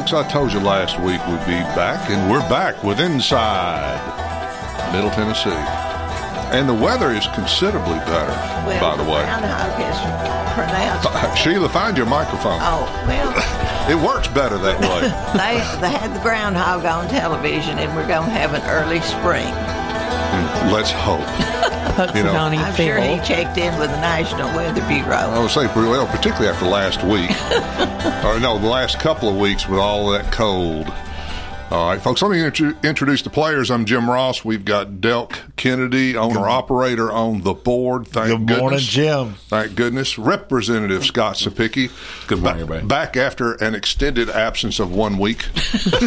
folks. I told you last week we'd be back, and we're back with Inside Middle Tennessee. And the weather is considerably better, Well, by the way. Groundhog is pronounced. F- Sheila, find your microphone. Oh, well, It works better that way. they, they had the groundhog on television, and we're going to have an early spring. Mm, let's hope. You know, Punxsutawney I'm sure he checked in with the National Weather Bureau. I would say, well, particularly after last week, or no, the last couple of weeks with all that cold. All right, folks, let me intro- introduce the players. I'm Jim Ross. We've got Delk Kennedy, owner operator on the board. Thank Good goodness. morning, Jim. Thank goodness. Representative Scott Cepicky. Good morning, everybody. Back after an extended absence of one week.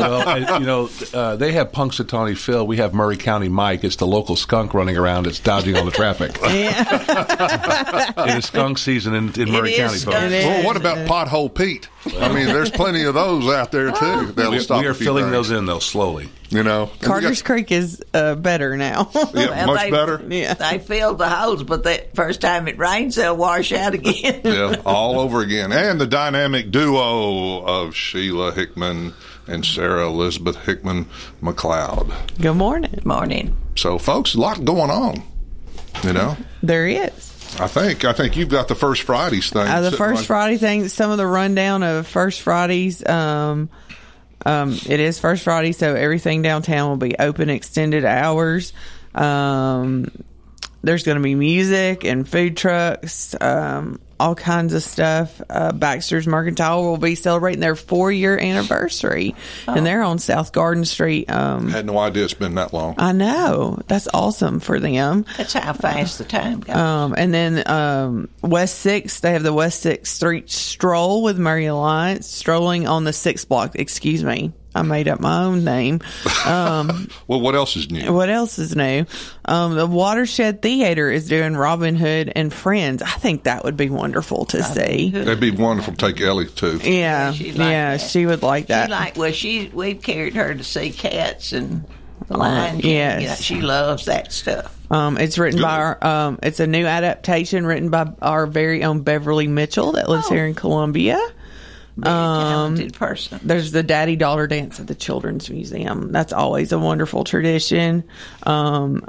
well, you know, uh, they have Punxsutawney Phil. We have Maury County Mike. It's the local skunk running around. It's dodging all the traffic. it is skunk season in, in Maury is County, folks. Well, what about Pothole Pete? I mean, there's plenty of those out there too. That'll We, stop we are a few filling things, those in, though, slowly. You know, And we Carter's got- Creek is uh, better now. yeah, Well, much they- better. yeah. They filled the holes, but the first time it rains, they'll wash out again. yeah, all over again. And the dynamic duo of Sheila Hickman and Sarah Elizabeth Hickman McCloud. Good morning. Morning. So, folks, a lot going on. You know, There is. I think I think you've got the first Fridays thing. Uh, the first right- Friday thing, some of the rundown of First Fridays. Um, um, it is First Friday, so everything downtown will be open extended hours. Um, there's going to be music and food trucks, um, all kinds of stuff. Uh, Baxter's Mercantile will be celebrating their four year anniversary, and they're on South Garden Street. Um, Had no idea it's been that long. I know that's awesome for them. That's how fast the time goes. Um, and then um, West Sixth, they have the West Sixth Street Stroll with Maury Alliance strolling on the sixth block. Excuse me, I made up my own name. Um, Well, what else is new? what else is new? Um, the Watershed Theater is doing Robin Hood and Friends. I think that would be wonderful to see. That'd be wonderful to take Ellie to. Yeah, she'd like yeah, that. she would like that. She like well, she we've carried her to see cats and the Lion King. yes. You know, she loves that stuff. Um, it's written by our, um, it's a new adaptation written by our very own Beverly Mitchell that lives Oh. here in Columbia. Very talented person. There's the daddy daughter dance at the Children's Museum. That's always a wonderful tradition. Um,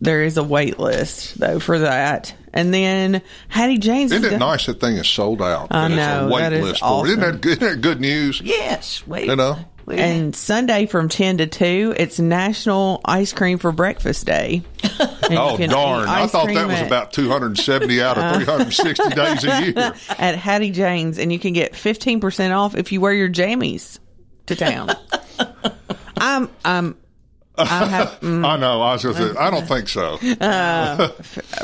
there is a wait list though for that. And then Hattie Jane's. Isn't it go- nice that thing is sold out? I know, It's a wait that is list for it. Isn't that, good, isn't that good news? Yes, Wait. You know? We- And Sunday from 10 to 2, it's National Ice Cream for Breakfast Day. And Oh, darn. I thought that was at- about 270 out of 360 days a year. at Hattie Jane's, and you can get 15% off if you wear your jammies to town. I'm, I'm, I have, mm, I know. I was just, I don't think so.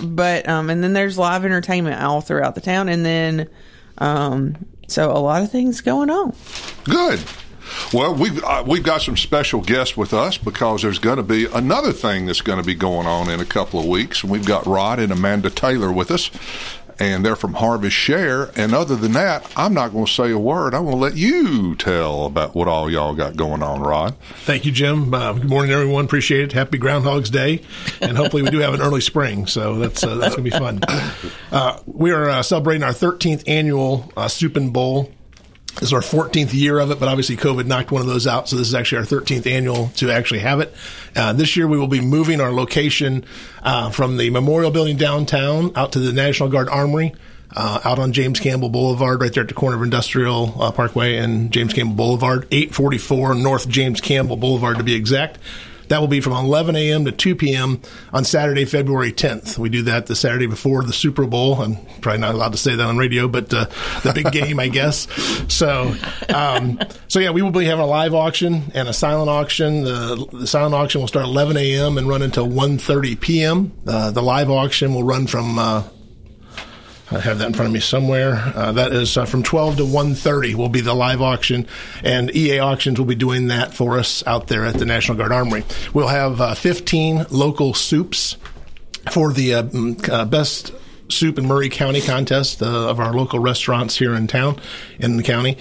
but, um, and then there's live entertainment all throughout the town, and then, um, so a lot of things going on. Good. Well, we've uh, we've got some special guests with us because there's going to be another thing that's going to be going on in a couple of weeks. And we've got Rod and Amanda Taylor with us, and they're from Harvest Share. And other than that, I'm not going to say a word. I want to let you tell about what all y'all got going on, Rod. Thank you, Jim. Uh, good morning, everyone. Appreciate it. Happy Groundhog's Day, and hopefully we do have an early spring, so that's uh, that's gonna be fun. Uh, we are uh, celebrating our 13th annual uh, Soup and Bowl. This is our 14th year of it, but obviously COVID knocked one of those out, so this is actually our 13th annual to actually have it. Uh, this year we will be moving our location uh, from the Memorial Building downtown out to the National Guard Armory. Uh, out on James Campbell Boulevard, right there at the corner of Industrial uh, Parkway and James Campbell Boulevard, 844 North James Campbell Boulevard to be exact. That will be from 11 a.m. to 2 p.m. on Saturday, February 10th. We do that the Saturday before the Super Bowl. I'm probably not allowed to say that on radio, but uh, the big game, I guess. So, um, so yeah, we will be having a live auction and a silent auction. The, the silent auction will start 11 a.m. and run until 1:30 p.m. Uh, the live auction will run from uh, I have that in front of me somewhere. Uh, that is uh, from 12 to 1.30 will be the live auction, and EA Auctions will be doing that for us out there at the National Guard Armory. We'll have uh, 15 local soups for the uh, uh, best soup in Maury County contest uh, of our local restaurants here in town, in the county.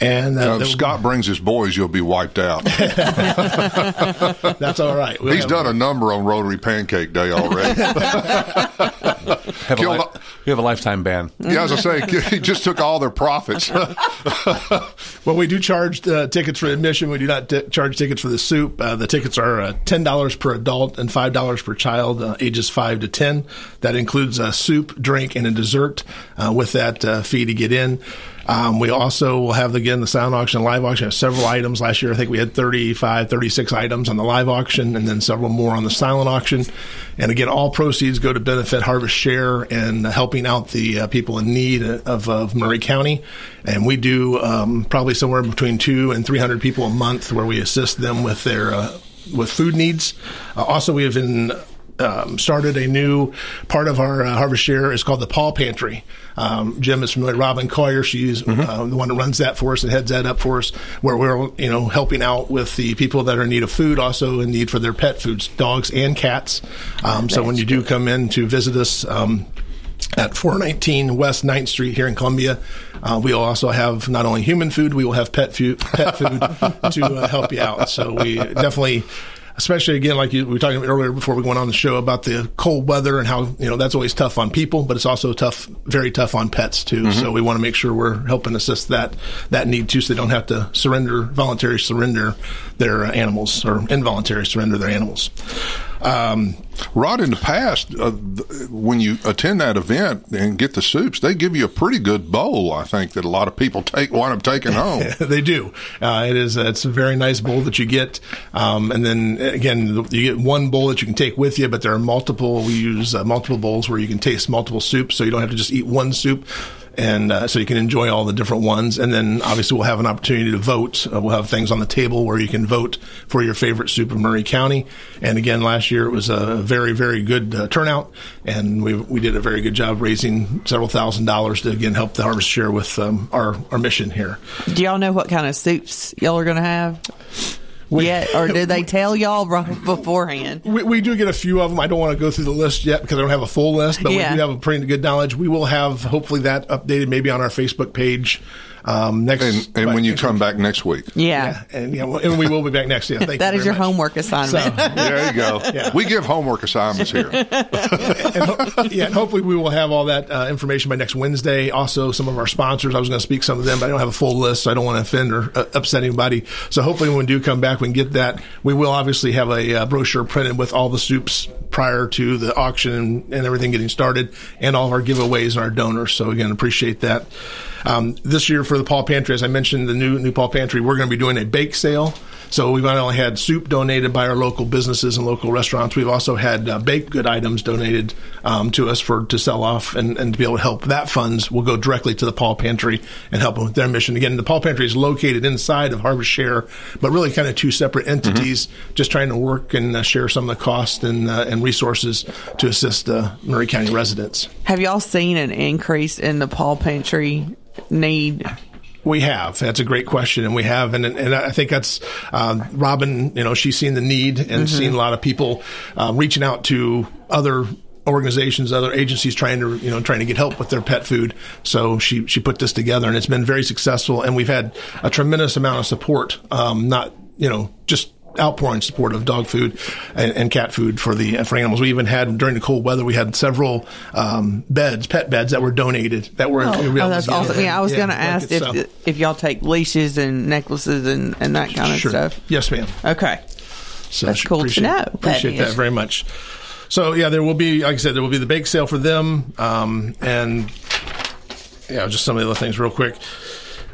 And uh, if Scott brings his boys, you'll be wiped out. That's all right. We'll He's done a number on Rotary Pancake Day already. have a li- you have a lifetime ban. Yeah, as I say, he just took all their profits. well, we do charge uh, tickets for admission. We do not t- charge tickets for the soup. Uh, the tickets are uh, ten dollars per adult and five dollars per child, uh, ages five to ten. That includes a soup, drink, and a dessert uh, with that uh, fee to get in. Um, we also will have again the silent auction, live auction. Several items last year. I think we had 35, 36 items on the live auction, and then several more on the silent auction. And again, all proceeds go to benefit Harvest Share and helping out the uh, people in need of, of, Maury County. And we do um, probably somewhere between two and 300 people a month where we assist them with their uh, with food needs. Uh, also, we have been um, started a new part of our uh, Harvest Share. is called the Paul Pantry. Um, Jim is familiar. Robin Coyer, she's mm-hmm. uh, the one that runs that for us and heads that up for us, where we're you know helping out with the people that are in need of food, also in need for their pet foods, dogs and cats. Um, so when you do come in to visit us. Um, at 419 West 9th Street here in Columbia. Uh, we will also have not only human food, we will have pet food, pet food to uh, help you out. So we definitely especially again, like you, we were talking earlier before we went on the show about the cold weather and how, you know, that's always tough on people, but it's also tough, very tough on pets too. Mm-hmm. So we want to make sure we're helping assist that, that need too, so they don't have to surrender, voluntary surrender their animals or involuntary surrender their animals. Um, Rod, in the past, uh, when you attend that event and get the soups, they give you a pretty good bowl. I think that a lot of people take wind up taking home. they do. Uh, it is. It's a very nice bowl that you get, um, and then again, you get one bowl that you can take with you. But there are multiple. We use uh, multiple bowls where you can taste multiple soups, so you don't have to just eat one soup and uh, so you can enjoy all the different ones. And then obviously we'll have an opportunity to vote. Uh, we'll have things on the table where you can vote for your favorite soup in Maury County. And again, last year it was a very very good uh, turnout, and we we did a very good job raising several thousand dollars to again help the Harvest Share with um, our our mission here. Do y'all know what kind of soups y'all are going to have? We, yet, or did they tell y'all beforehand? We, we, do get a few of them. I don't want to go through the list yet because I don't have a full list, but yeah. we do have a pretty good knowledge. We will have hopefully that updated maybe on our Facebook page um, next, and, and when you come week. back next week, yeah, yeah and, yeah, and we will be back next. year. Thank that you is your much. homework assignment. So, there you go. Yeah. We give homework assignments here. and, and, yeah, and hopefully we will have all that uh, information by next Wednesday. Also, some of our sponsors. I was going to speak some of them, but I don't have a full list, so I don't want to offend or uh, upset anybody. So hopefully, when we do come back, we can get that. We will obviously have a uh, brochure printed with all the soups prior to the auction and, and everything getting started, and all of our giveaways and our donors. So again, appreciate that. Um, this year for the Paul Pantry, as I mentioned, the new new Paul Pantry, we're going to be doing a bake sale. So we've not only had soup donated by our local businesses and local restaurants, we've also had uh, baked good items donated um, to us for to sell off and, and to be able to help. That funds will go directly to the Paul Pantry and help them with their mission. Again, the Paul Pantry is located inside of Harvest Share, but really kind of two separate entities, mm-hmm. just trying to work and uh, share some of the cost and uh, and resources to assist uh, Maury County residents. Have y'all seen an increase in the Paul Pantry need? We have. That's a great question, and we have, and and I think that's uh, Robin. You know, she's seen the need and mm-hmm. seen a lot of people uh, reaching out to other organizations, other agencies trying to you know trying to get help with their pet food. So she she put this together, and it's been very successful. And we've had a tremendous amount of support. Um, not you know just outpouring support of dog food and, and, cat food for the for animals. We even had during the cold weather, we had several um, beds, pet beds that were donated. That were oh, oh that's awesome. Yeah, I was yeah, going to ask if so. if y'all take leashes and necklaces and, and that kind sure. of stuff. Yes, ma'am. Okay, so that's cool to know. Appreciate that, that very much. So yeah, there will be, like I said, there will be the bake sale for them, um, and yeah, just some of the other things real quick.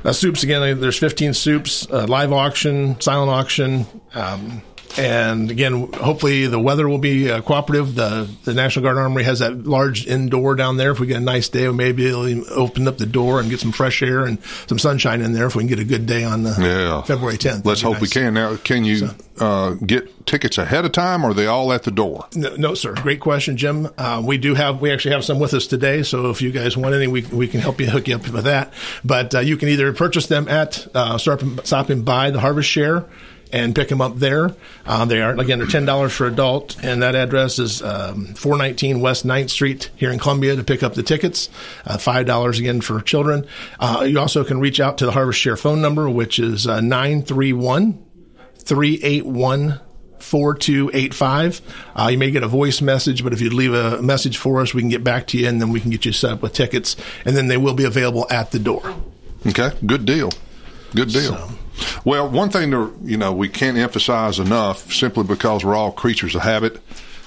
Uh, soups again. There's 15 soups, uh, live auction, silent auction. Um, and again, hopefully the weather will be uh, cooperative. The the National Guard Armory has that large indoor down there. If we get a nice day, maybe they'll open up the door and get some fresh air and some sunshine in there. If we can get a good day on the yeah. February 10th. Let's hope nice. we can. Now, can you so, uh, get tickets ahead of time, or are they all at the door? No, no sir. Great question, Jim. Uh, we do have. We actually have some with us today. So if you guys want any, we we can help you hook you up with that. But uh, you can either purchase them at uh, stopping by the Harvest Share and pick them up there. Uh, they are again they're ten dollars for adult, and that address is um, four nineteen West 9th Street here in Columbia to pick up the tickets. Uh, Five dollars again for children. Uh, you also can reach out to the Harvest Share phone number, which is uh, nine three one three eight one. 4285. Uh, you may get a voice message, but if you leave a message for us, we can get back to you and then we can get you set up with tickets. And then they will be available at the door. Okay, good deal. Good deal. So- Well, one thing that you know we can't emphasize enough, simply because we're all creatures of habit,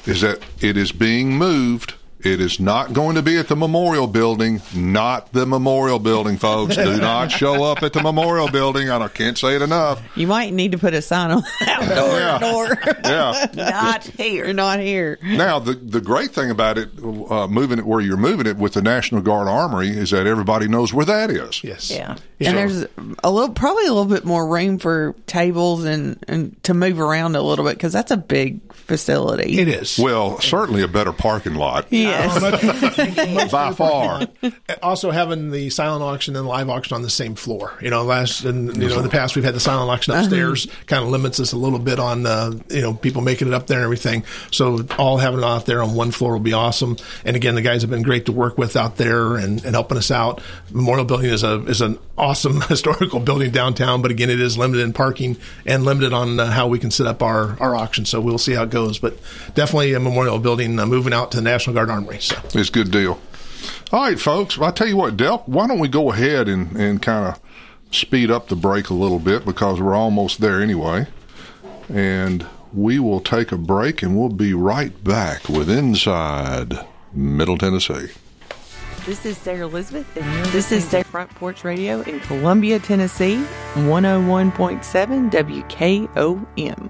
is that it is being moved. It is not going to be at the memorial building. Not the memorial building, folks. Do not show up at the memorial building. I can't say it enough. You might need to put a sign on that outdoor Yeah. door. Yeah. Not here. Not here. Now, the the great thing about it, uh, moving it where you're moving it with the National Guard Armory, is that everybody knows where that is. Yes. Yeah. And there's a little, probably a little bit more room for tables and, and to move around a little bit because that's a big facility. It is. Well, certainly a better parking lot Yes. by far. also having the silent auction and live auction on the same floor. You know, last and you know in the past we've had the silent auction upstairs. Kind of limits us a little bit on uh, you know people making it up there and everything. So all having it out there on one floor will be awesome. And again, the guys have been great to work with out there and, and helping us out. Memorial Building is a is an awesome historical building downtown, but again, it is limited in parking and limited on uh, how we can set up our our auction. So we'll see how it goes. But definitely a Memorial Building uh, moving out to the National Guard Armory. So. It's a good deal. All right, folks. I tell you what, Del, why don't we go ahead and, and kind of speed up the break a little bit because we're almost there anyway. And we will take a break and we'll be right back with Inside Middle Tennessee. This is Sarah Elizabeth, this is Sarah Front Porch Radio in Columbia, Tennessee, 101.7 WKOM.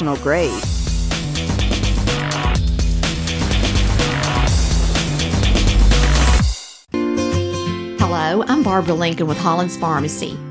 grade. Hello, I'm Barbara Lincoln with Hollins Pharmacy.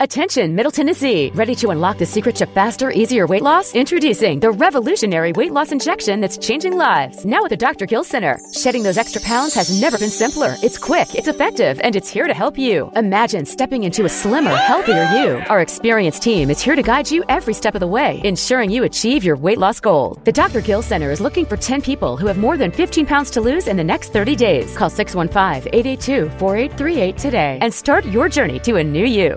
Attention, Middle Tennessee. Ready to unlock the secret to faster, easier weight loss? Introducing the revolutionary weight loss injection that's changing lives. Now at the Dr. Gill Center. Shedding those extra pounds has never been simpler. It's quick, it's effective, and it's here to help you. Imagine stepping into a slimmer, healthier you. Our experienced team is here to guide you every step of the way, ensuring you achieve your weight loss goal. The Dr. Gill Center is looking for 10 people who have more than 15 pounds to lose in the next 30 days. Call 615 882 4838 today and start your journey to a new you.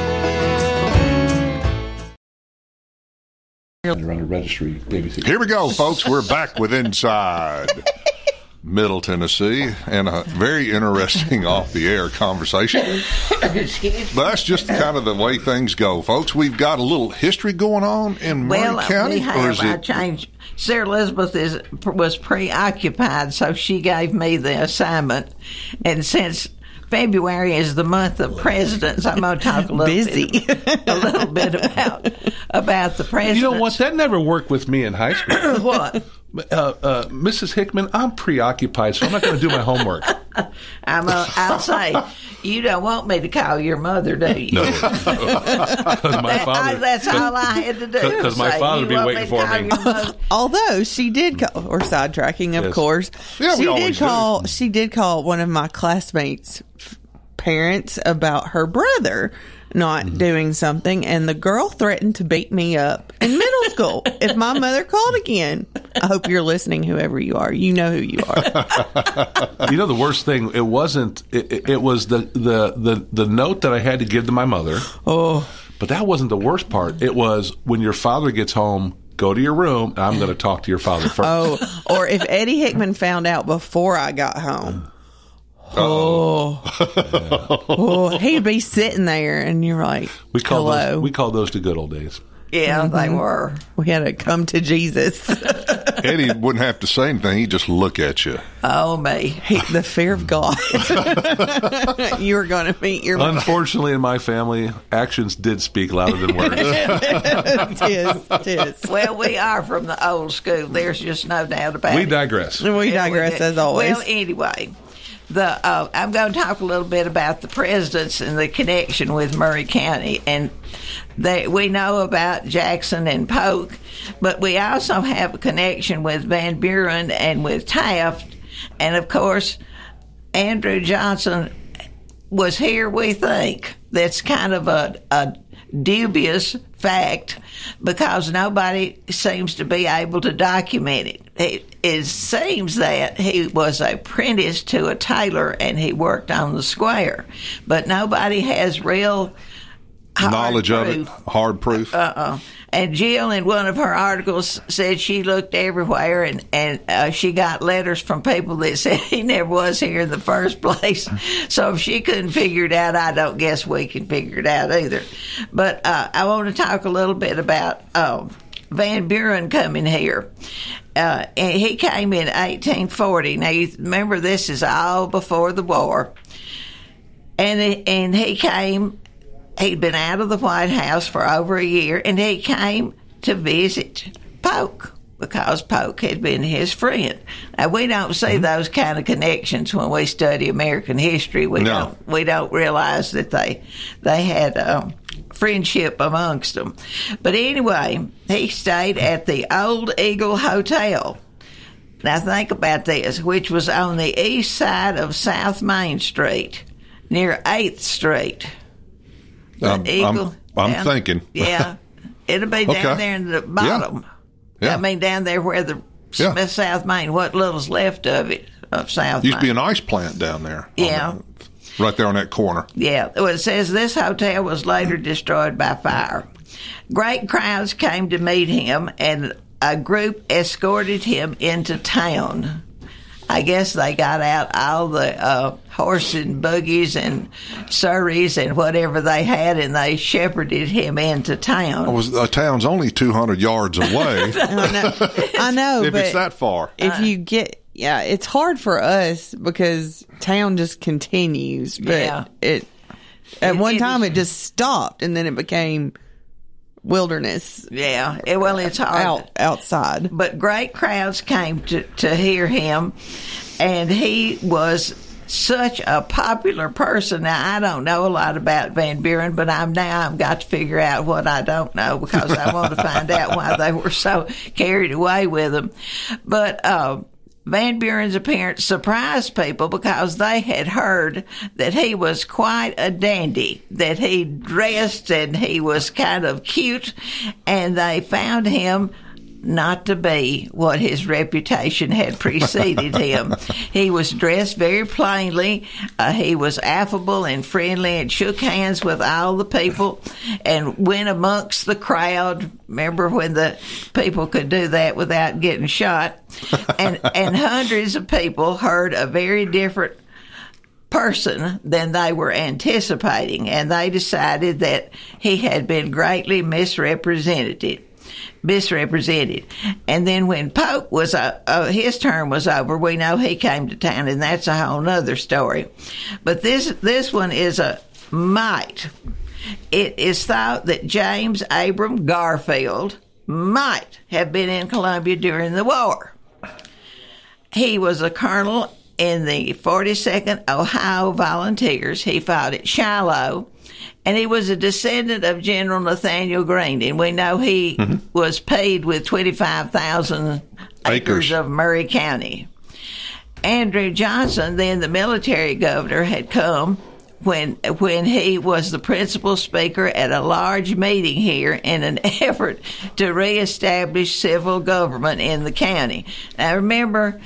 Run a registry. Here we go, folks. We're back with Inside Middle Tennessee and a very interesting off the air conversation. But that's just kind of the way things go, folks. We've got a little history going on in Maury Well, County. we have. or is I it changed. Sarah Elizabeth is was preoccupied, so she gave me the assignment. And since February is the month of presidents, I'm going to talk a little Busy. bit, a little bit about about the president. You know what? That never worked with me in high school. what? Uh, uh, Mrs. Hickman, I'm preoccupied, so I'm not going to do my homework. I'm a, I'll say, you don't want me to call your mother, do you? No. 'Cause my That- father- that's all I had to do. 'cause my father would be waiting to for me. Although she did call, or sidetracking, of Yes. course, Yeah, we she always did do. call. She did call one of my classmates' parents about her brother not Mm-hmm. doing something, and the girl threatened to beat me up in middle school if my mother called again. I hope you're listening, whoever you are. You know who you are. you know the worst thing it wasn't it, it- was the, the the the note that i had to give to my mother oh but that wasn't the worst part it was when your father gets home go to your room and i'm going to talk to your father first Oh, or if Eddie Hickman found out before I got home. Oh, oh, he'd be sitting there, and you're like, we call "Hello." those we call those the good old days Yeah, they Mhm. were. We had to come to Jesus. Eddie wouldn't have to say anything; he'd just look at you. Oh, me. He, the fear of God. you were going to meet your unfortunately in my family actions did speak louder than words tis, tis. Well, we are from the old school. There's just no doubt about we it. digress We digress as always. Well, anyway, the uh, I'm going to talk a little bit about the presidents and the connection with Maury County, and we know about Jackson and Polk, but we also have a connection with Van Buren and with Taft, and of course, Andrew Johnson was here. We think that's kind of a, a dubious fact because nobody seems to be able to document it. It, it seems that he was apprenticed to a tailor and he worked on the square, but nobody has real knowledge of it, hard proof. Uh uh And Jill, in one of her articles, said she looked everywhere and and uh, she got letters from people that said he never was here in the first place. So if she couldn't figure it out, I don't guess we can figure it out either. But uh, I want to talk a little bit about uh, Van Buren coming here. Uh, and he came in 1840. Now you remember this is all before the war, and and he came he'd been out of the White House for over a year, and he came to visit Polk because Polk had been his friend. Now we don't see those kind of connections when we study American history. We No. don't we don't realize that they they had um, friendship amongst them. But anyway, he stayed at the Old Eagle Hotel. Now think about this, which was on the east side of South Main Street, near Eighth Street. I'm, I'm, Eagle. I'm down- thinking. Yeah, it'll be down Okay. there in the bottom. Yeah. I mean, down there where the Yeah. South Main, what little's left of it of South Used to be an ice plant down there. Yeah. Right there on that corner. Yeah, well, it says this hotel was later destroyed by fire. Great crowds came to meet him, and a group escorted him into town. I guess they got out all the uh, horse and buggies and surreys and whatever they had, and they shepherded him into town. I was, uh, town's only 200 yards away. I know, if but it's that far. if you get, yeah, it's hard for us because town just continues. But Yeah. it at It- one it time is- it just stopped, and then it became wilderness Yeah, it, well, it's hard. out outside. but great crowds came to, to hear him, and he was such a popular person. Now I don't know a lot about Van Buren, but I'm now I've got to figure out what I don't know because I want to find out why they were so carried away with him. But uh, Van Buren's appearance surprised people because they had heard that he was quite a dandy, that he dressed and he was kind of cute, and they found him not to be what his reputation had preceded him. He was dressed very plainly. Uh, he was affable and friendly and shook hands with all the people and went amongst the crowd. Remember when the people could do that without getting shot? And, and hundreds of people heard a very different person than they were anticipating, and they decided that he had been greatly misrepresented. Misrepresented, and then when Polk was uh, uh, his term was over, we know he came to town, and that's a whole nother story. But this this one is a might. It is thought that James Abram Garfield might have been in Columbia during the war. He was a colonel in the 42nd Ohio Volunteers. He fought at Shiloh, and he was a descendant of General Nathaniel Greene. And we know he mm-hmm. was paid with 25,000 acres Acres. of Maury County. Andrew Johnson, then the military governor, had come when when he was the principal speaker at a large meeting here in an effort to reestablish civil government in the county. Now remember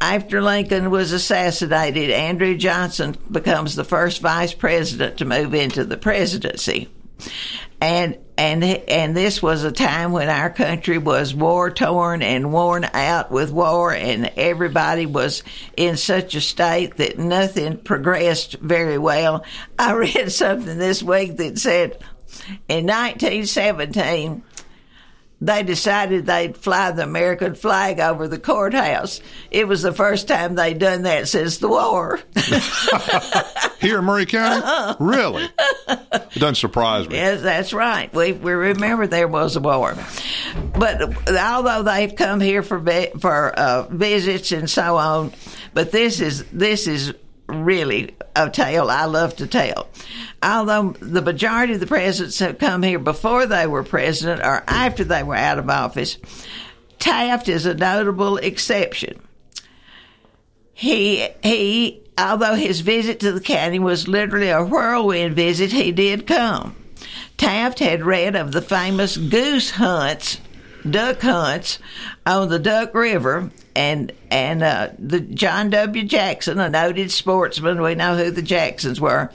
after Lincoln was assassinated, Andrew Johnson becomes the first vice president to move into the presidency. And and and this was a time when our country was war torn and worn out with war, and everybody was in such a state that nothing progressed very well. I read something this week that said in 1917 they decided they'd fly the American flag over the courthouse. It was the first time they'd done that since the war. Here in Maury County? Really? It doesn't surprise me. Yes, that's right. We we remember there was a war, but although they've come here for for uh, visits and so on, but this is this is really a tale I love to tell. Although the majority of the presidents have come here before they were president or after they were out of office, Taft is a notable exception. He he although his visit to the county was literally a whirlwind visit, he did come. Taft had read of the famous goose hunts duck hunts on the Duck River, and and uh, the John W. Jackson, a noted sportsman, we know who the Jacksons were,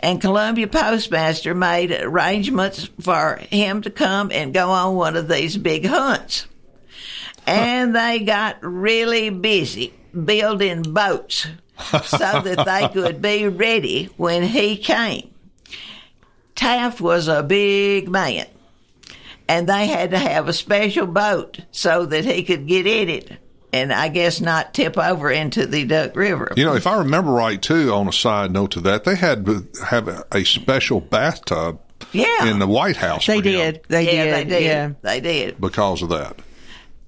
and Columbia Postmaster made arrangements for him to come and go on one of these big hunts, and they got really busy building boats so that they could be ready when he came. Taft was a big man, and they had to have a special boat so that he could get in it and I guess not tip over into the Duck River. You know, if I remember right, too, on a side note to that, they had have a, a special bathtub Yeah. in the White House. They for him did. They Yeah, did. they did. Yeah. They did. Because of that.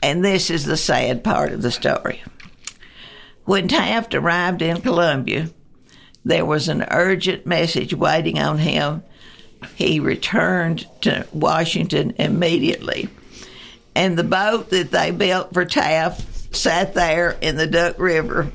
And this is the sad part of the story. When Taft arrived in Columbia, there was an urgent message waiting on him. He returned to Washington immediately. And the boat that they built for Taft sat there in the Duck River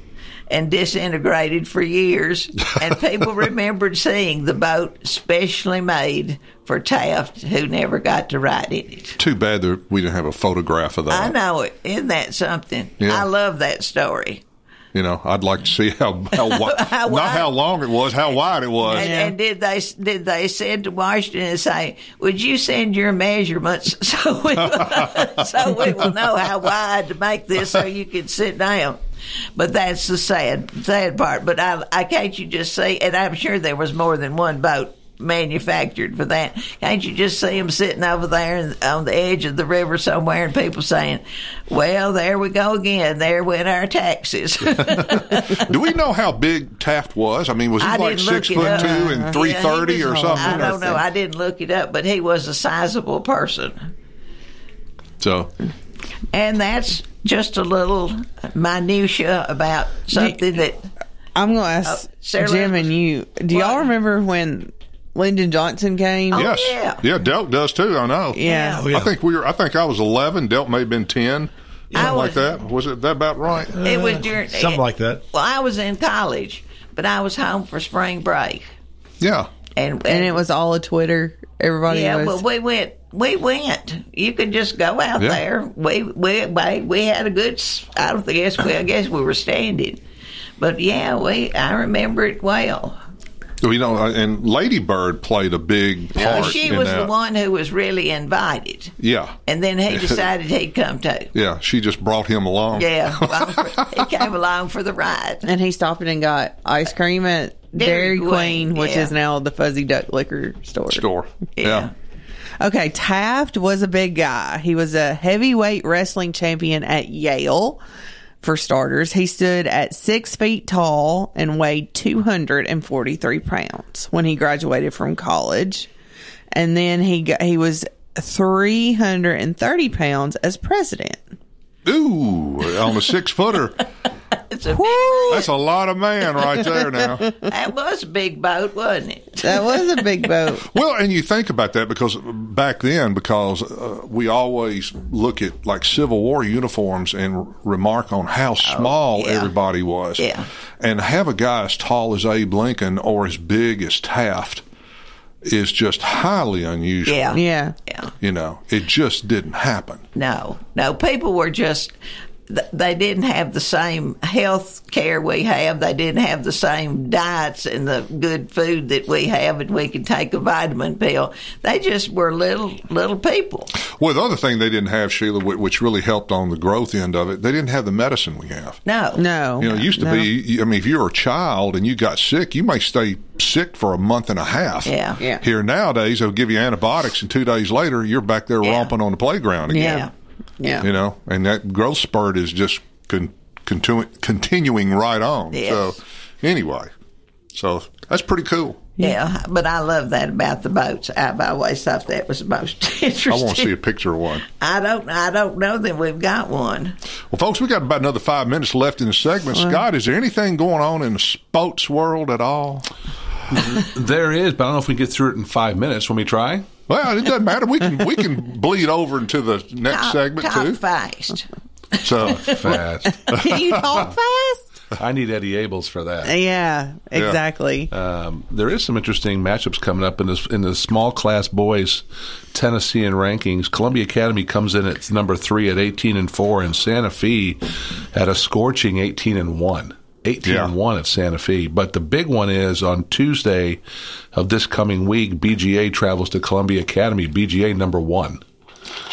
and disintegrated for years. And people remembered seeing the boat specially made for Taft, who never got to ride in it. Too bad that we didn't have a photograph of that. I know it. Isn't that something? Yeah. I love that story. You know, I'd like to see how, how, wi- How not how long it was, how wide it was. And, and did they did they send to Washington and say, "Would you send your measurements so we so we will know how wide to make this so you can sit down?" But that's the sad sad part. But I I can't you just see, and I'm sure there was more than one boat manufactured for that. Can't you just see them sitting over there on the edge of the river somewhere, and people saying, "Well, there we go again. There went our taxes." Do we know how big Taft was? I mean, was he I like six foot it two up. and Yeah, three he thirty or something? I don't know. I didn't look it up, but he was a sizable person. So And that's just a little minutia about something that I'm going to ask oh, Sarah Jim and you. Do y'all remember when Lyndon Johnson came? yes, oh, yeah. Delk does too. I know. Yeah. Oh, yeah. I think we were. I think I was eleven. Delk may have been ten. I Something like that. Was it that about right? it was uh, during something like that. Well, I was in college, but I was home for spring break, Yeah. and And it was all a Twitter. Everybody yeah. was. Well, we went. We went. You could just go out Yeah. there. We we we we had a good. I don't guess we. I guess we were standing, but yeah, we. I remember it well. You know, uh, and Lady Bird played a big part. she in was that. the one who was really invited, Yeah. and then he decided he'd come too. Yeah, she just brought him along. Yeah, along for, he came along for the ride. and he stopped and got ice cream at Dairy Dairy, Queen, Queen, which yeah. is now the Fuzzy Duck Liquor Store. Store. Yeah. Okay, Taft was a big guy. He was a heavyweight wrestling champion at Yale, for starters. He stood at six feet tall and weighed 243 pounds when he graduated from college. And then he got, he was 330 pounds as president. Ooh, on a six footer. It's a That's a lot of man right there now. that was a big boat, wasn't it? That was a big boat. Well, and you think about that because back then, because uh, we always look at like Civil War uniforms and remark on how small everybody was. Oh, Yeah. And have a guy as tall as Abe Lincoln or as big as Taft is just highly unusual. Yeah. Yeah. Yeah. You know, it just didn't happen. No, no. People were just. Th- They didn't have the same health care we have. They didn't have the same diets and the good food that we have, and we can take a vitamin pill. They just were little little people. Well, the other thing they didn't have, Sheila, which really helped on the growth end of it, they didn't have the medicine we have. No, no. You know, it used to no. be, I mean, if you were a child and you got sick, you may stay sick for a month and a half. Yeah. Yeah. Here nowadays, they'll give you antibiotics, and two days later, you're back there romping on the playground again. Yeah. Yeah. You know, and that growth spurt is just con- continu- continuing right on. Yes. So, anyway, so that's pretty cool. Yeah, but I love that about the boats. I've always thought that was the most interesting. I want to see a picture of one. I don't. I don't know that we've got one. Well, folks, we got about another five minutes left in the segment. Scott, is there anything going on in the sports world at all? There is, but I don't know if we can get through it in five minutes. When we try? Well, it doesn't matter. We can we can bleed over into the next Talk, segment talk too. fast. So Fast. Can you talk fast? I need Eddie Abels for that. Yeah, exactly. Um, there is some interesting matchups coming up in this in the small class boys Tennessean rankings. Columbia Academy comes in at number three at eighteen and four, and Santa Fe at a scorching eighteen and one. 18 and 1 at Santa Fe. But the big one is on Tuesday of this coming week, BGA travels to Columbia Academy. BGA number one.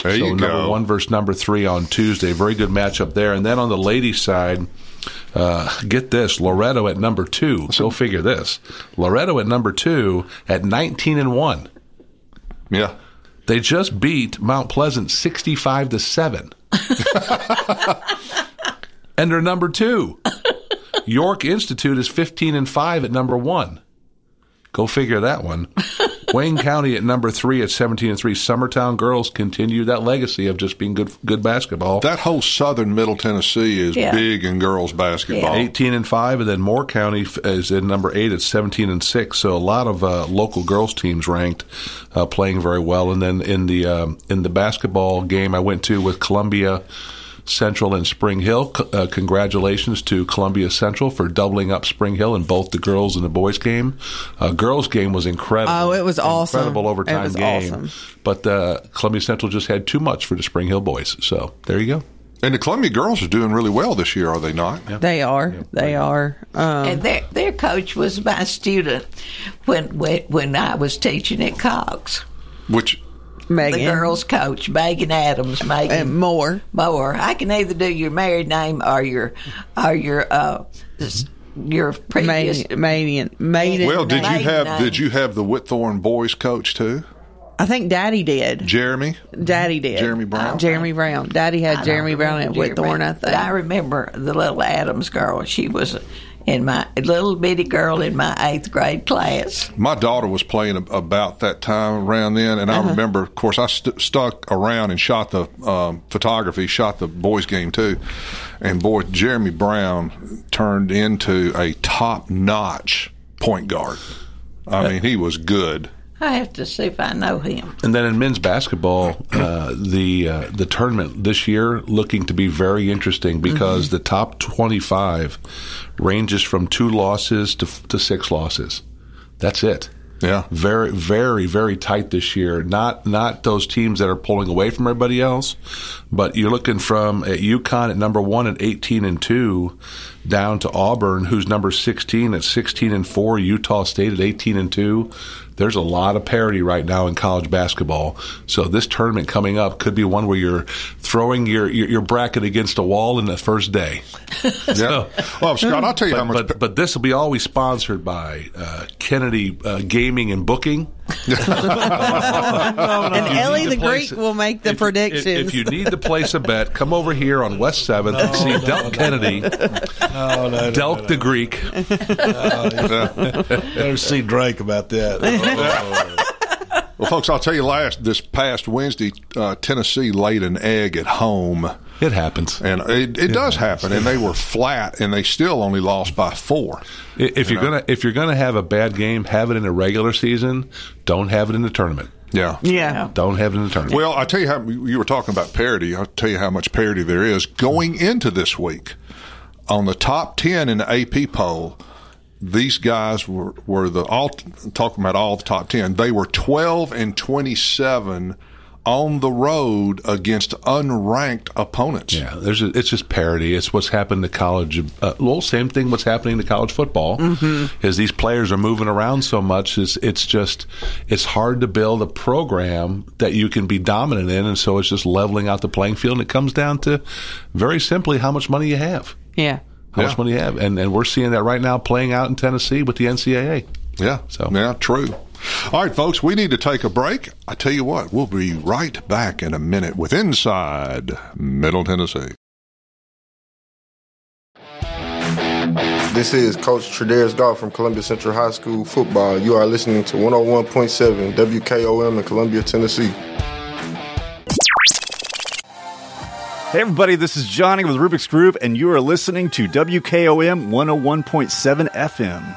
There so you number go. one versus number three on Tuesday. Very good matchup there. And then on the ladies' side, uh, get this: Loretto at number two. So figure this. Loretto at number two at nineteen and one. Yeah, they just beat Mount Pleasant sixty-five to seven, and they're number two. York Institute is fifteen and five at number one. Go figure that one. Wayne County at number three at seventeen and three. Summertown girls continue that legacy of just being good good basketball. That whole southern Middle Tennessee is Yeah. big in girls basketball. Eighteen and five, and then Moore County is in number eight at seventeen and six. So a lot of uh, local girls teams ranked, uh, playing very well. And then in the um, in the basketball game I went to with Columbia Central and Spring Hill. C- uh, congratulations to Columbia Central for doubling up Spring Hill in both the girls and the boys game. Uh, girls game was incredible. Oh, it was awesome. Incredible It overtime was game. awesome. But uh, Columbia Central just had too much for the Spring Hill boys. So there you go. And the Columbia girls are doing really well this year, are they not? They are. They are. Um, and their their coach was my student when when, when I was teaching at Cox. Which Megan. the girls' coach, Megan Adams, Megan And Moore. Moore. I can either do your married name or your or your uh your previous Maiden, maiden, maiden. Well, did you have name. did you have the Whitthorne boys coach too? I think Daddy did. Jeremy. Daddy did. Jeremy Brown? Jeremy Brown. Daddy had Jeremy Brown at remember Jeremy, Whitthorne, I think. I remember the little Adams girl. She was in my little bitty girl in my eighth grade class. My daughter was playing about that time around then, and Uh-huh. I remember, of course, I st- stuck around and shot the um, photography, shot the boys' game too. And boy, Jeremy Brown turned into a top notch point guard. I mean, he was good. I have to see if I know him. And then in men's basketball, uh, the uh, the tournament this year looking to be very interesting because the top twenty five ranges from two losses to to six losses. That's it. Yeah, very, very, very tight this year. Not not those teams that are pulling away from everybody else, but you're looking from at UConn at number one at 18 and two, down to Auburn, who's number 16 at 16 and four. Utah State at 18 and two. There's a lot of parity right now in college basketball. So this tournament coming up could be one where you're throwing your your, your bracket against a wall in the first day. Yeah. Well, Scott, I'll tell you but, how much. But, but this will be always sponsored by uh, Kennedy uh, Gaming and Booking. and Ellie need the place Greek will make the predictions. If, if you need to place a bet, come over here on West Seventh and see Delk Kennedy, No, no, no, Delk the Greek. Better see Drake about that. Well, folks, I'll tell you last this past Wednesday, uh, Tennessee laid an egg at home. It happens, and it, it, does happen. And they were flat, and they still only lost by four. If You you're know? gonna if you're gonna have a bad game, have it in a regular season. Don't have it in the tournament. Yeah. Yeah. Don't have it in the tournament. Well, I tell you how you were talking about parity. I'll tell you how much parity there is going into this week. On the top ten in the AP poll, these guys were, were the all talking about all the top ten. They were twelve and twenty seven on the road against unranked opponents. Yeah, there's a, it's just parity. It's what's happened to college. Uh, well, same thing. What's happening to college football Mm-hmm. is these players are moving around so much. Is it's just it's hard to build a program that you can be dominant in, and so it's just leveling out the playing field. And it comes down to very simply how much money you have. Yeah. How much money you have, and and we're seeing that right now playing out in Tennessee with the NCAA. Yeah. So yeah, true. All right, folks, we need to take a break. I tell you what, we'll be right back in a minute with Inside Middle Tennessee. This is Coach Tredaris Goff from Columbia Central High School football. You are listening to 101.7 WKOM in Columbia, Tennessee. Hey, everybody, this is Johnny with Rubik's Groove, and you are listening to WKOM 101.7 FM.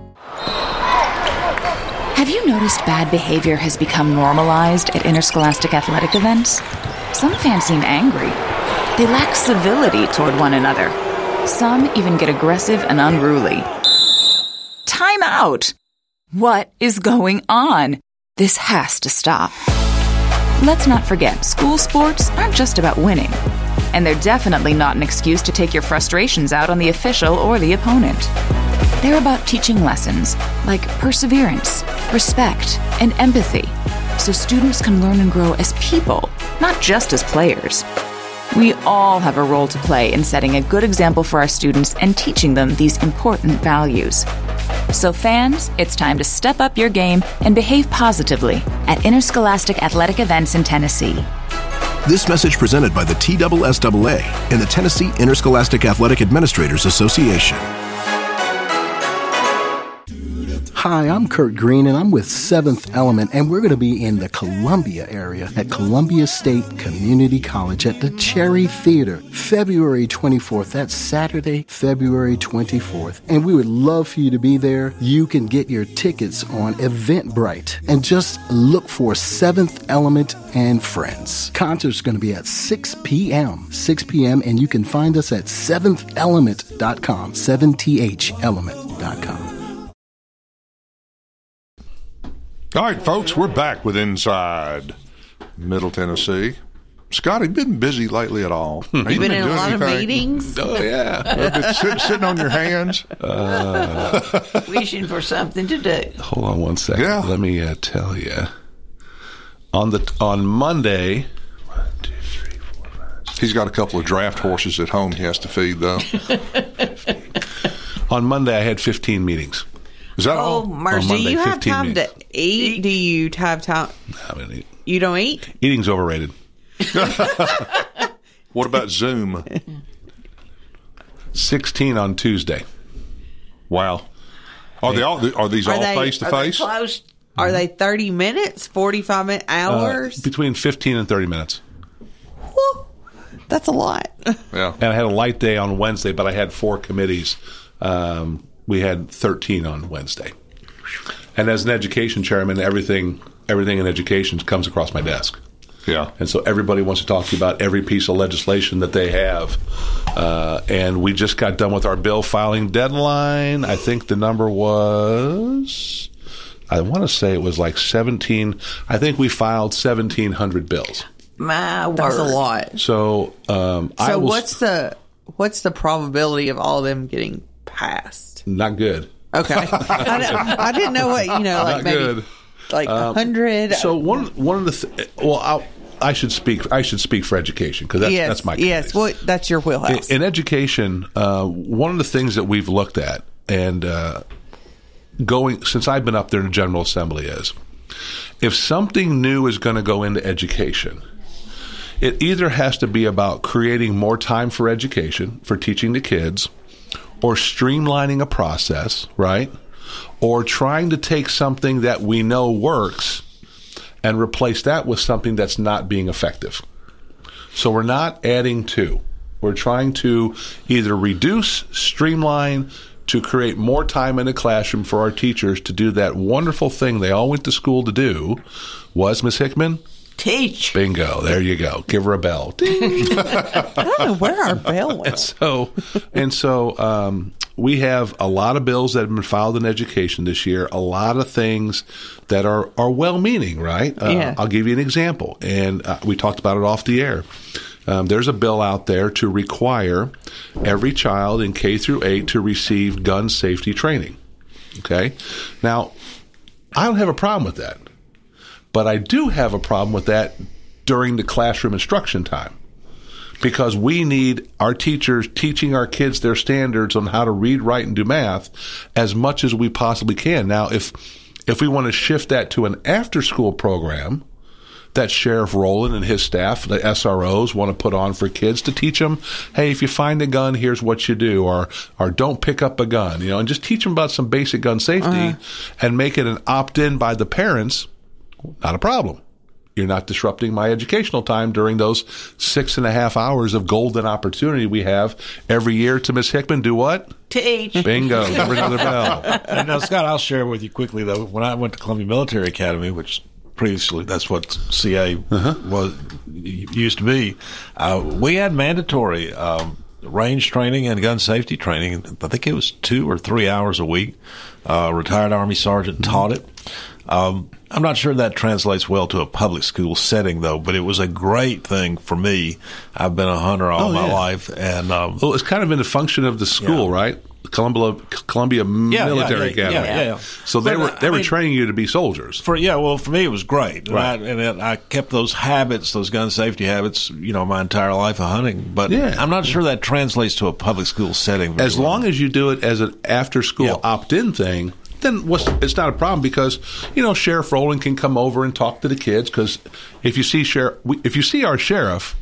Have you noticed bad behavior has become normalized at interscholastic athletic events? Some fans seem angry. They lack civility toward one another. Some even get aggressive and unruly. Time out! What is going on? This has to stop. Let's not forget, school sports aren't just about winning. And they're definitely not an excuse to take your frustrations out on the official or the opponent. They're about teaching lessons like perseverance, respect, and empathy so students can learn and grow as people, not just as players. We all have a role to play in setting a good example for our students and teaching them these important values. So, fans, it's time to step up your game and behave positively at interscholastic athletic events in Tennessee. This message presented by the TSSAA and the Tennessee Interscholastic Athletic Administrators Association. Hi, I'm Kurt Green, and I'm with Seventh Element, and we're going to be in the Columbia area at Columbia State Community College at the Cherry Theater, February 24th. That's Saturday, February 24th. And we would love for you to be there. You can get your tickets on Eventbrite and just look for Seventh Element and Friends. Concert's going to be at 6 p.m. 6 p.m. and you can find us at seventhelement.com, 7th-element.com. All right, folks, we're back with Inside Middle Tennessee. Scott, have you been busy lately at all? Have You been in a doing lot of meetings? Oh, yeah. Been sit- sitting on your hands? Uh, Wishing for something to do. hold on one second. Yeah. Let me uh, tell you. On the on Monday, He's got a couple of draft horses at home he has to feed, though. on Monday I had 15 meetings. Is that Oh, all? mercy. Do you have time minutes. to eat? Do you have time? I mean, eat. You don't eat? Eating's overrated. What about Zoom? 16 on Tuesday. Wow. Are they all? Are these Are all face to face? close? Are they 30 minutes, 45 minutes, Uh, hours? between 15 and 30 minutes. That's a lot. Yeah. And I had a light day on Wednesday, but I had four committees. Um, we had 13 on Wednesday. And as an education chairman, everything everything in education comes across my desk. Yeah. And so everybody wants to talk to you about every piece of legislation that they have. Uh, and we just got done with our bill filing deadline. I think the number was, I want to say it was like 17. I think we filed 1,700 bills. My word. That's a lot. So um, I So what's the what's the probability of all of them getting passed? Not good. Okay, I, I didn't know what you know, like Not maybe good. like a Um, hundred. So one one of the th- well, I'll, I should speak. I should speak for education because that's yes, that's my yes. Well, that's your wheelhouse. in, in education. Uh, one of the things that we've looked at and uh, going since I've been up there in the General Assembly is if something new is going to go into education. It either has to be about creating more time for education, for teaching the kids, or streamlining a process, right? Or trying to take something that we know works and replace that with something that's not being effective. So we're not adding to. We're trying to either reduce, streamline, to create more time in the classroom for our teachers to do that wonderful thing they all went to school to do. Was Miss Hickman? Teach. Bingo. There you go. Give her a bell. I don't know where our bell went. so and so um, we have a lot of bills that have been filed in education this year a lot of things that are are well-meaning right uh, Yeah. i'll give you an example and uh, we talked about it off the air um, there's a bill out there to require every child in K through 8 to receive gun safety training. Okay? Now, I don't have a problem with that. But I do have a problem with that during the classroom instruction time because we need our teachers teaching our kids their standards on how to read, write, and do math as much as we possibly can. Now, if if we want to shift that to an after school program that Sheriff Rowland and his staff, the SROs, want to put on for kids to teach them, hey, if you find a gun, here's what you do, or or don't pick up a gun, you know, and just teach them about some basic gun safety Uh-huh. and make it an opt in by the parents. Not a problem. You're not disrupting my educational time during those six and a half hours of golden opportunity we have every year to Miss Hickman. Do what? Teach. Bingo. Give her another bell. And now, Scott, I'll share with you quickly though. When I went to Columbia Military Academy, which previously that's what CA was used to be, uh, we had mandatory um, range training and gun safety training. I think it was two or three hours a week. Uh, retired Army sergeant taught it. Um, I'm not sure that translates well to a public school setting, though. But it was a great thing for me. I've been a hunter all Oh, my yeah. life, and um, Well, it's kind of in the function of the school, right? Columbia Columbia yeah, Military yeah, Academy. yeah, yeah. So they But, were uh, they I were mean- training you to be soldiers. For yeah, well, for me it was great, Right. and, I, and it, I kept those habits, those gun safety habits, you know, my entire life of hunting. But Yeah. I'm not sure that translates to a public school setting. very As well. long as you do it as an after school opt in thing, then what's, it's not a problem because you know Sheriff Rowland can come over and talk to the kids because if you see sheriff, if you see our sheriff,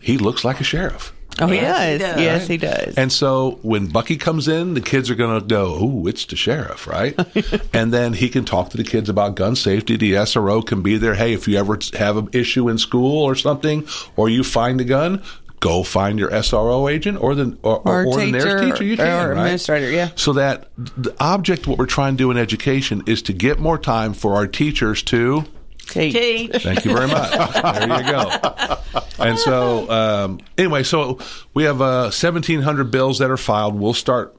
he looks like a sheriff. Oh, he Yes, does. he does. Yes, he does. And so when Bucky comes in, the kids are going to go, "Ooh, it's the sheriff, right?" and then he can talk to the kids about gun safety. The SRO can be there. Hey, if you ever have an issue in school or something, or you find a gun, go find your SRO agent or the or, Or or, the teacher nearest teacher you or can, right? administrator, yeah. So that the object, what we're trying to do in education, is to get more time for our teachers to. Teach. Thank you very much. there you go. And so, um, anyway, so we have uh, 1,700 bills that are filed. We'll start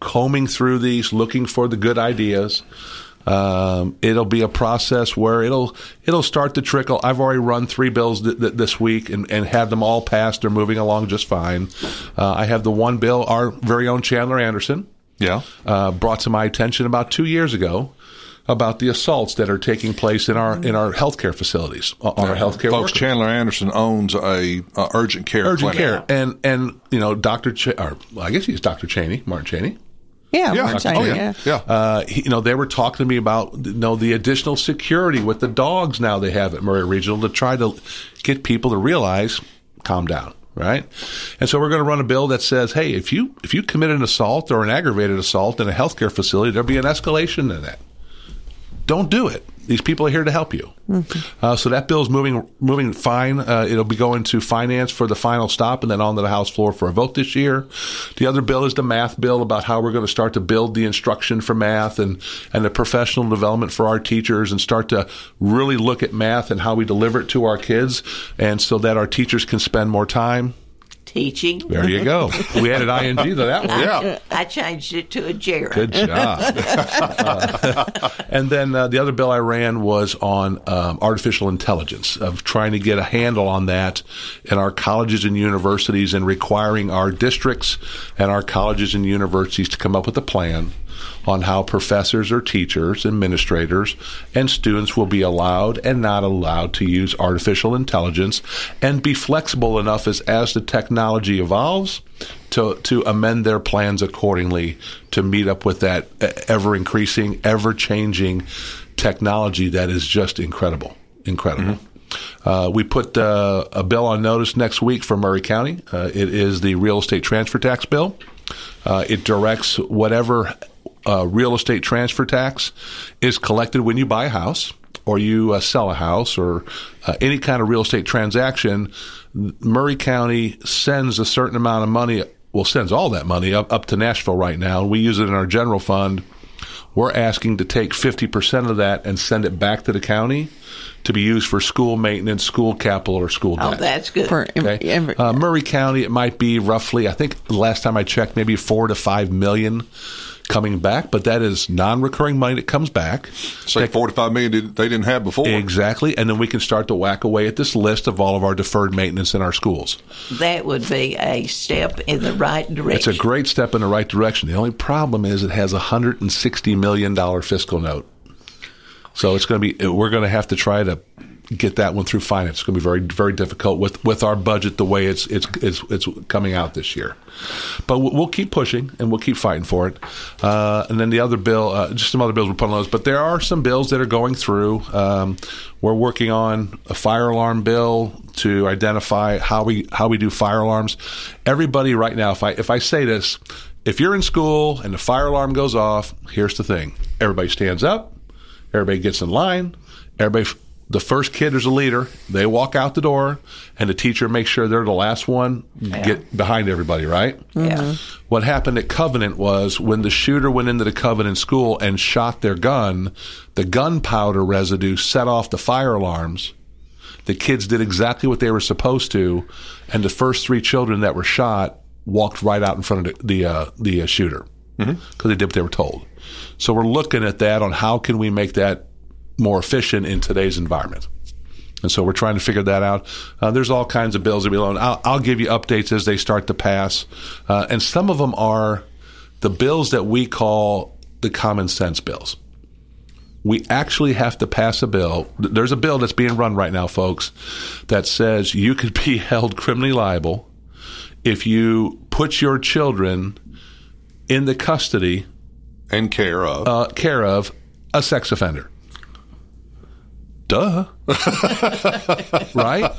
combing through these, looking for the good ideas. Um, it'll be a process where it'll it'll start to trickle. I've already run three bills th- th- this week and, and had them all passed. They're moving along just fine. Uh, I have the one bill our very own Chandler Anderson Yeah. uh, brought to my attention about two years ago about the assaults that are taking place in our in our healthcare facilities on our healthcare Folks, workers. Chandler Anderson owns a, uh urgent care urgent clinic. care and and you know Dr. Ch- or well, I guess he's Dr. Cheney Martin Cheney Yeah, Yeah. we're changing, Oh, yeah. yeah. Uh, you know, they were talking to me about you know the additional security with the dogs now they have at Maury Regional to try to get people to realize, calm down, right? And so we're going to run a bill that says, hey, if you if you commit an assault or an aggravated assault in a healthcare facility, there'll be an escalation in that. Don't do it. These people are here to help you. Uh, so that bill's moving moving fine. Uh, it'll be going to finance for the final stop and then onto the House floor for a vote this year. The other bill is the math bill about how we're going to start to build the instruction for math and, and the professional development for our teachers and start to really look at math and how we deliver it to our kids and so that our teachers can spend more time. Teaching. There you go. We added ing to that one. I, I changed it to a gerund. Good job. Uh, and then uh, the other bill I ran was on um, artificial intelligence, of trying to get a handle on that in our colleges and universities and requiring our districts and our colleges and universities to come up with a plan on how professors or teachers, administrators, and students will be allowed and not allowed to use artificial intelligence and be flexible enough as, as the technology evolves to, to amend their plans accordingly to meet up with that ever increasing, ever changing technology that is just incredible. Incredible. Uh, we put uh, a bill on notice next week for Maury County. Uh, it is the real estate transfer tax bill. Uh, it directs whatever uh, real estate transfer tax is collected when you buy a house or you uh, sell a house or uh, any kind of real estate transaction. Maury County sends a certain amount of money, well, sends all that money up, up to Nashville right now, we use it in our general fund. We're asking to take 50% of that and send it back to the county to be used for school maintenance, school capital, or school Oh, that's good. Okay. Uh, Maury County, it might be roughly, I think last time I checked, maybe four to five million coming back, but that is non-recurring money that comes back. Say four to five million they didn't have before. Exactly, and then we can start to whack away at this list of all of our deferred maintenance in our schools. That would be a step in the right direction. It's a great step in the right direction. The only problem is it has a hundred and sixty million dollar fiscal note, so it's going to be we're going to have to try to get that one through finance. It's going to be very very difficult with with our budget the way it's it's it's, it's coming out this year. But we'll keep pushing and we'll keep fighting for it. Uh, and then the other bill, uh, just some other bills we're putting on those. But there are some bills that are going through. Um, we're working on a fire alarm bill to identify how we how we do fire alarms. Everybody right now, if I if I say this, if you're in school and the fire alarm goes off, here's the thing: everybody stands up, everybody gets in line, everybody. The first kid is a leader. They walk out the door, and the teacher makes sure they're the last one. Get behind everybody, right? Yeah. What happened at Covenant was when the shooter went into the Covenant school and shot their gun, the gunpowder residue set off the fire alarms. The kids did exactly what they were supposed to, and the first three children that were shot walked right out in front of the the, uh, the uh, shooter because they did what they were told. So we're looking at that on how can we make that more efficient in today's environment. And so we're trying to figure that out. Uh, there's all kinds of bills that we loan. I'll, I'll give you updates as they start to pass. Uh, and some of them are the bills that we call the common sense bills. We actually have to pass a bill. There's a bill that's being run right now, folks, that says you could be held criminally liable if you put your children in the custody and care of uh, care of a sex offender. Duh. right?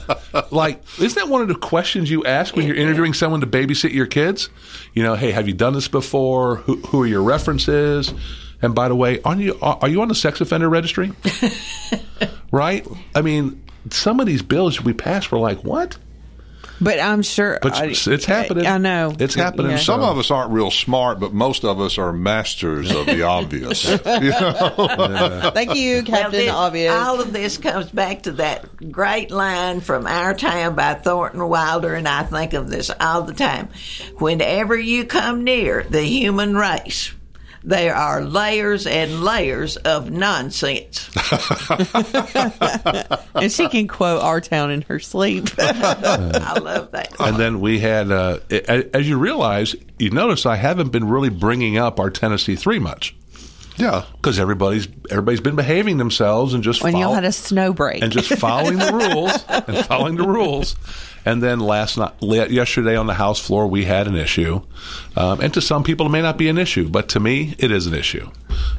Like, isn't that one of the questions you ask when you're interviewing someone to babysit your kids? You know, hey, have you done this before? Who, who are your references? And by the way, are you are you on the sex offender registry? right? I mean, some of these bills we pass were like, what? But I'm sure. But I- it's- it's happening. I know. It's happening. Yeah. Some of us aren't real smart, but most of us are masters of the obvious. You know? Thank you, Captain Well, then, Obvious. All of this comes back to that great line from Our Town by Thornton Wilder, and I think of this all the time. Whenever you come near the human race, there are layers and layers of nonsense. and she can quote our town in her sleep. I love that. And then we had, uh, as you realize, you notice I haven't been really bringing up our Tennessee three much. Yeah, because everybody's everybody's been behaving themselves and just when y'all had a snow break and just following the rules and following the rules. And then last night, yesterday on the House floor, we had an issue. Um, and to some people, it may not be an issue, but to me, it is an issue.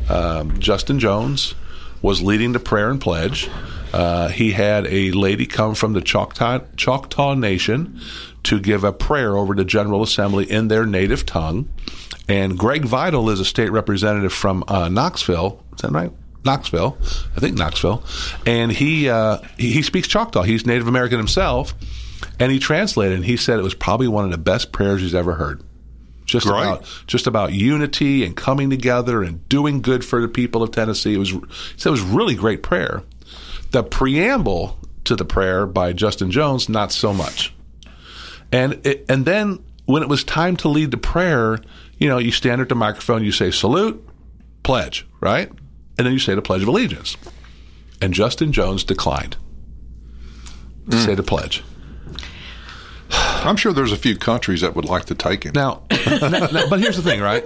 Um, Justin Jones was leading the prayer and pledge. Uh, he had a lady come from the Choctaw, Choctaw Nation to give a prayer over the General Assembly in their native tongue. And Greg Vital is a state representative from uh, Knoxville. Is that right? Knoxville, I think Knoxville, and he, uh, he he speaks Choctaw. He's Native American himself, and he translated. and He said it was probably one of the best prayers he's ever heard. Just Great. about just about unity and coming together and doing good for the people of Tennessee. It was he said it was really great prayer. The preamble to the prayer by Justin Jones, not so much. And it, and then when it was time to lead the prayer, you know, you stand at the microphone, you say salute, pledge, right? And then you say the Pledge of Allegiance. And Justin Jones declined to mm. say the pledge. I'm sure there's a few countries that would like to take him. Now, now- now- but here's the thing, right?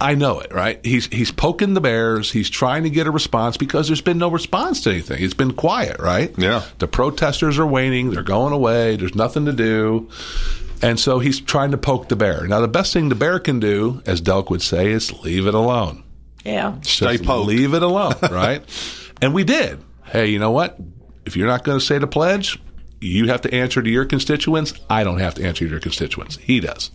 I know it, right? He's he's poking the bears. He's trying to get a response because there's been no response to anything. It's been quiet, right? Yeah. The protesters are waning. They're going away. There's nothing to do. And so he's trying to poke the bear. Now, the best thing the bear can do, as Delk would say, is leave it alone. Yeah. Stay Just poked. Leave it alone, right? and we did. Hey, you know what? If you're not going to say the pledge, you have to answer to your constituents. I don't have to answer to your constituents. He does.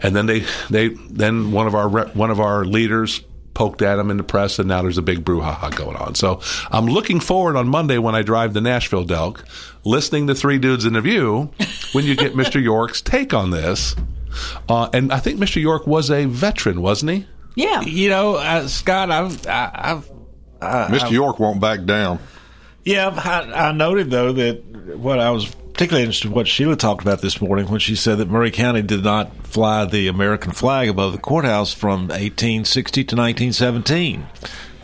And then they, they, then one of our rep, one of our leaders poked at him in the press, and now there's a big brouhaha going on. So I'm looking forward on Monday when I drive to Nashville, Delk, listening to Three Dudes in a View, when you get Mr. York's take on this. Uh, and I think Mr. York was a veteran, wasn't he? Yeah. You know, uh, Scott, I've, I, I've, uh, Mr. I've- York won't back down. Yeah, I, I noted though that what I was particularly interested in what Sheila talked about this morning when she said that Maury County did not fly the American flag above the courthouse from 1860 to 1917.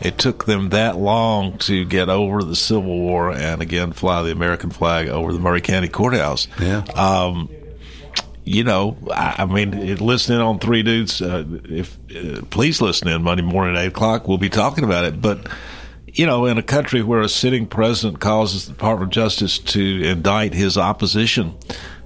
It took them that long to get over the Civil War and again fly the American flag over the Maury County courthouse. Yeah. Um, you know, I, I mean, it- listening on Three Dudes, uh, if uh, please listen in Monday morning at eight o'clock. We'll be talking about it. But you know, in a country where a sitting president causes the Department of Justice to indict his opposition,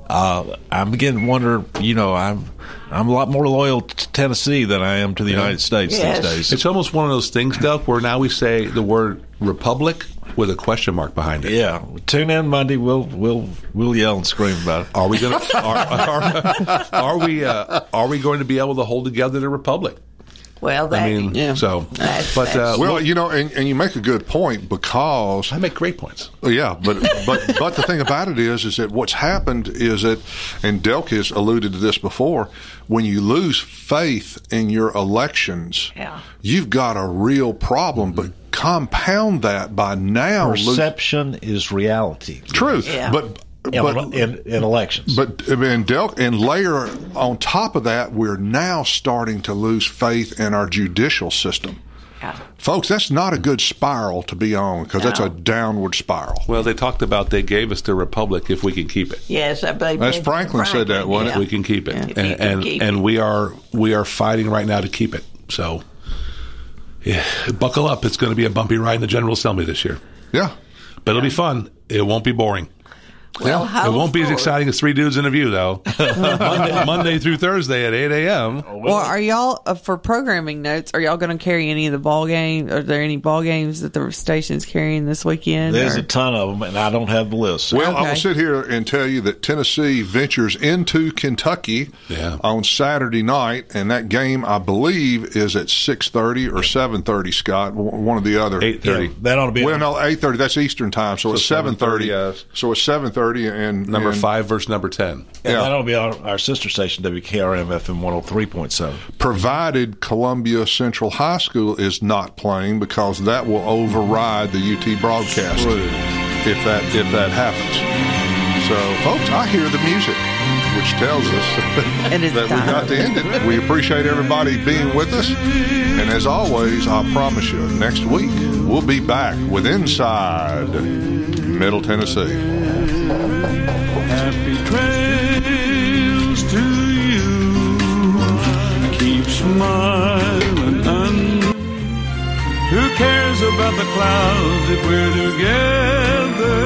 uh, I'm beginning to wonder. You know, I'm I'm a lot more loyal to Tennessee than I am to the United States these days. It's almost one of those things, Delk, where now we say the word republic with a question mark behind it. Yeah, tune in Monday. We'll we'll we'll yell and scream about it. Are we going to are, are, are we uh, are we going to be able to hold together the republic? Well, that, I mean, yeah. so but uh, well, you know, and, and you make a good point because I make great points. Yeah, but but but the thing about it is, is that what's happened is that, and Delk has alluded to this before. When you lose faith in your elections, Yeah. you've got a real problem. But compound that by now, lose- Perception is reality. truth. Yeah. But In, but in, in elections. but and Delk and layer on top of that, we're now starting to lose faith in our judicial system. Yeah. Folks, that's not a good spiral to be on because that's a downward spiral. Well, they talked about they gave us the republic if we can keep it. Yes, I believe That's Benjamin Franklin said that, wasn't yeah. We can keep it, If you and can and, keep and it. we are we are fighting right now to keep it. So, yeah, buckle up. It's going to be a bumpy ride in the General Assembly this year, Yeah. but it'll be fun. It won't be boring. Well, It won't be as exciting as three dudes in a view, though. Monday, Monday through Thursday at eight a.m. Well, are y'all uh, for programming notes? Are y'all going to carry any of the ball games? Are there any ball games that the station's carrying this weekend? There's or- a ton of them, and I don't have the list. Well, I will sit here and tell you that Tennessee ventures into Kentucky Yeah. on Saturday night, and that game, I believe, is at six thirty or seven thirty. Scott, one or the other. Eight thirty. Yeah, that ought to be Well, no, eight thirty. That's Eastern time, so, it's 7:30, yes. So it's seven thirty, and Number and five versus number ten. And Yeah. that'll be our, our sister station, WKRM FM 103.7. Provided Columbia Central High School is not playing, because that will override the UT broadcast if that if that happens. So, folks, I hear the music, which tells us that we time. got to end it. We appreciate everybody being with us. And as always, I promise you, next week we'll be back with Inside Middle Tennessee. Happy trails to you. Keep smiling. Un- Who cares about the clouds if we're together.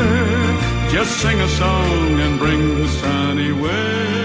Just sing a song and bring the sunny weather.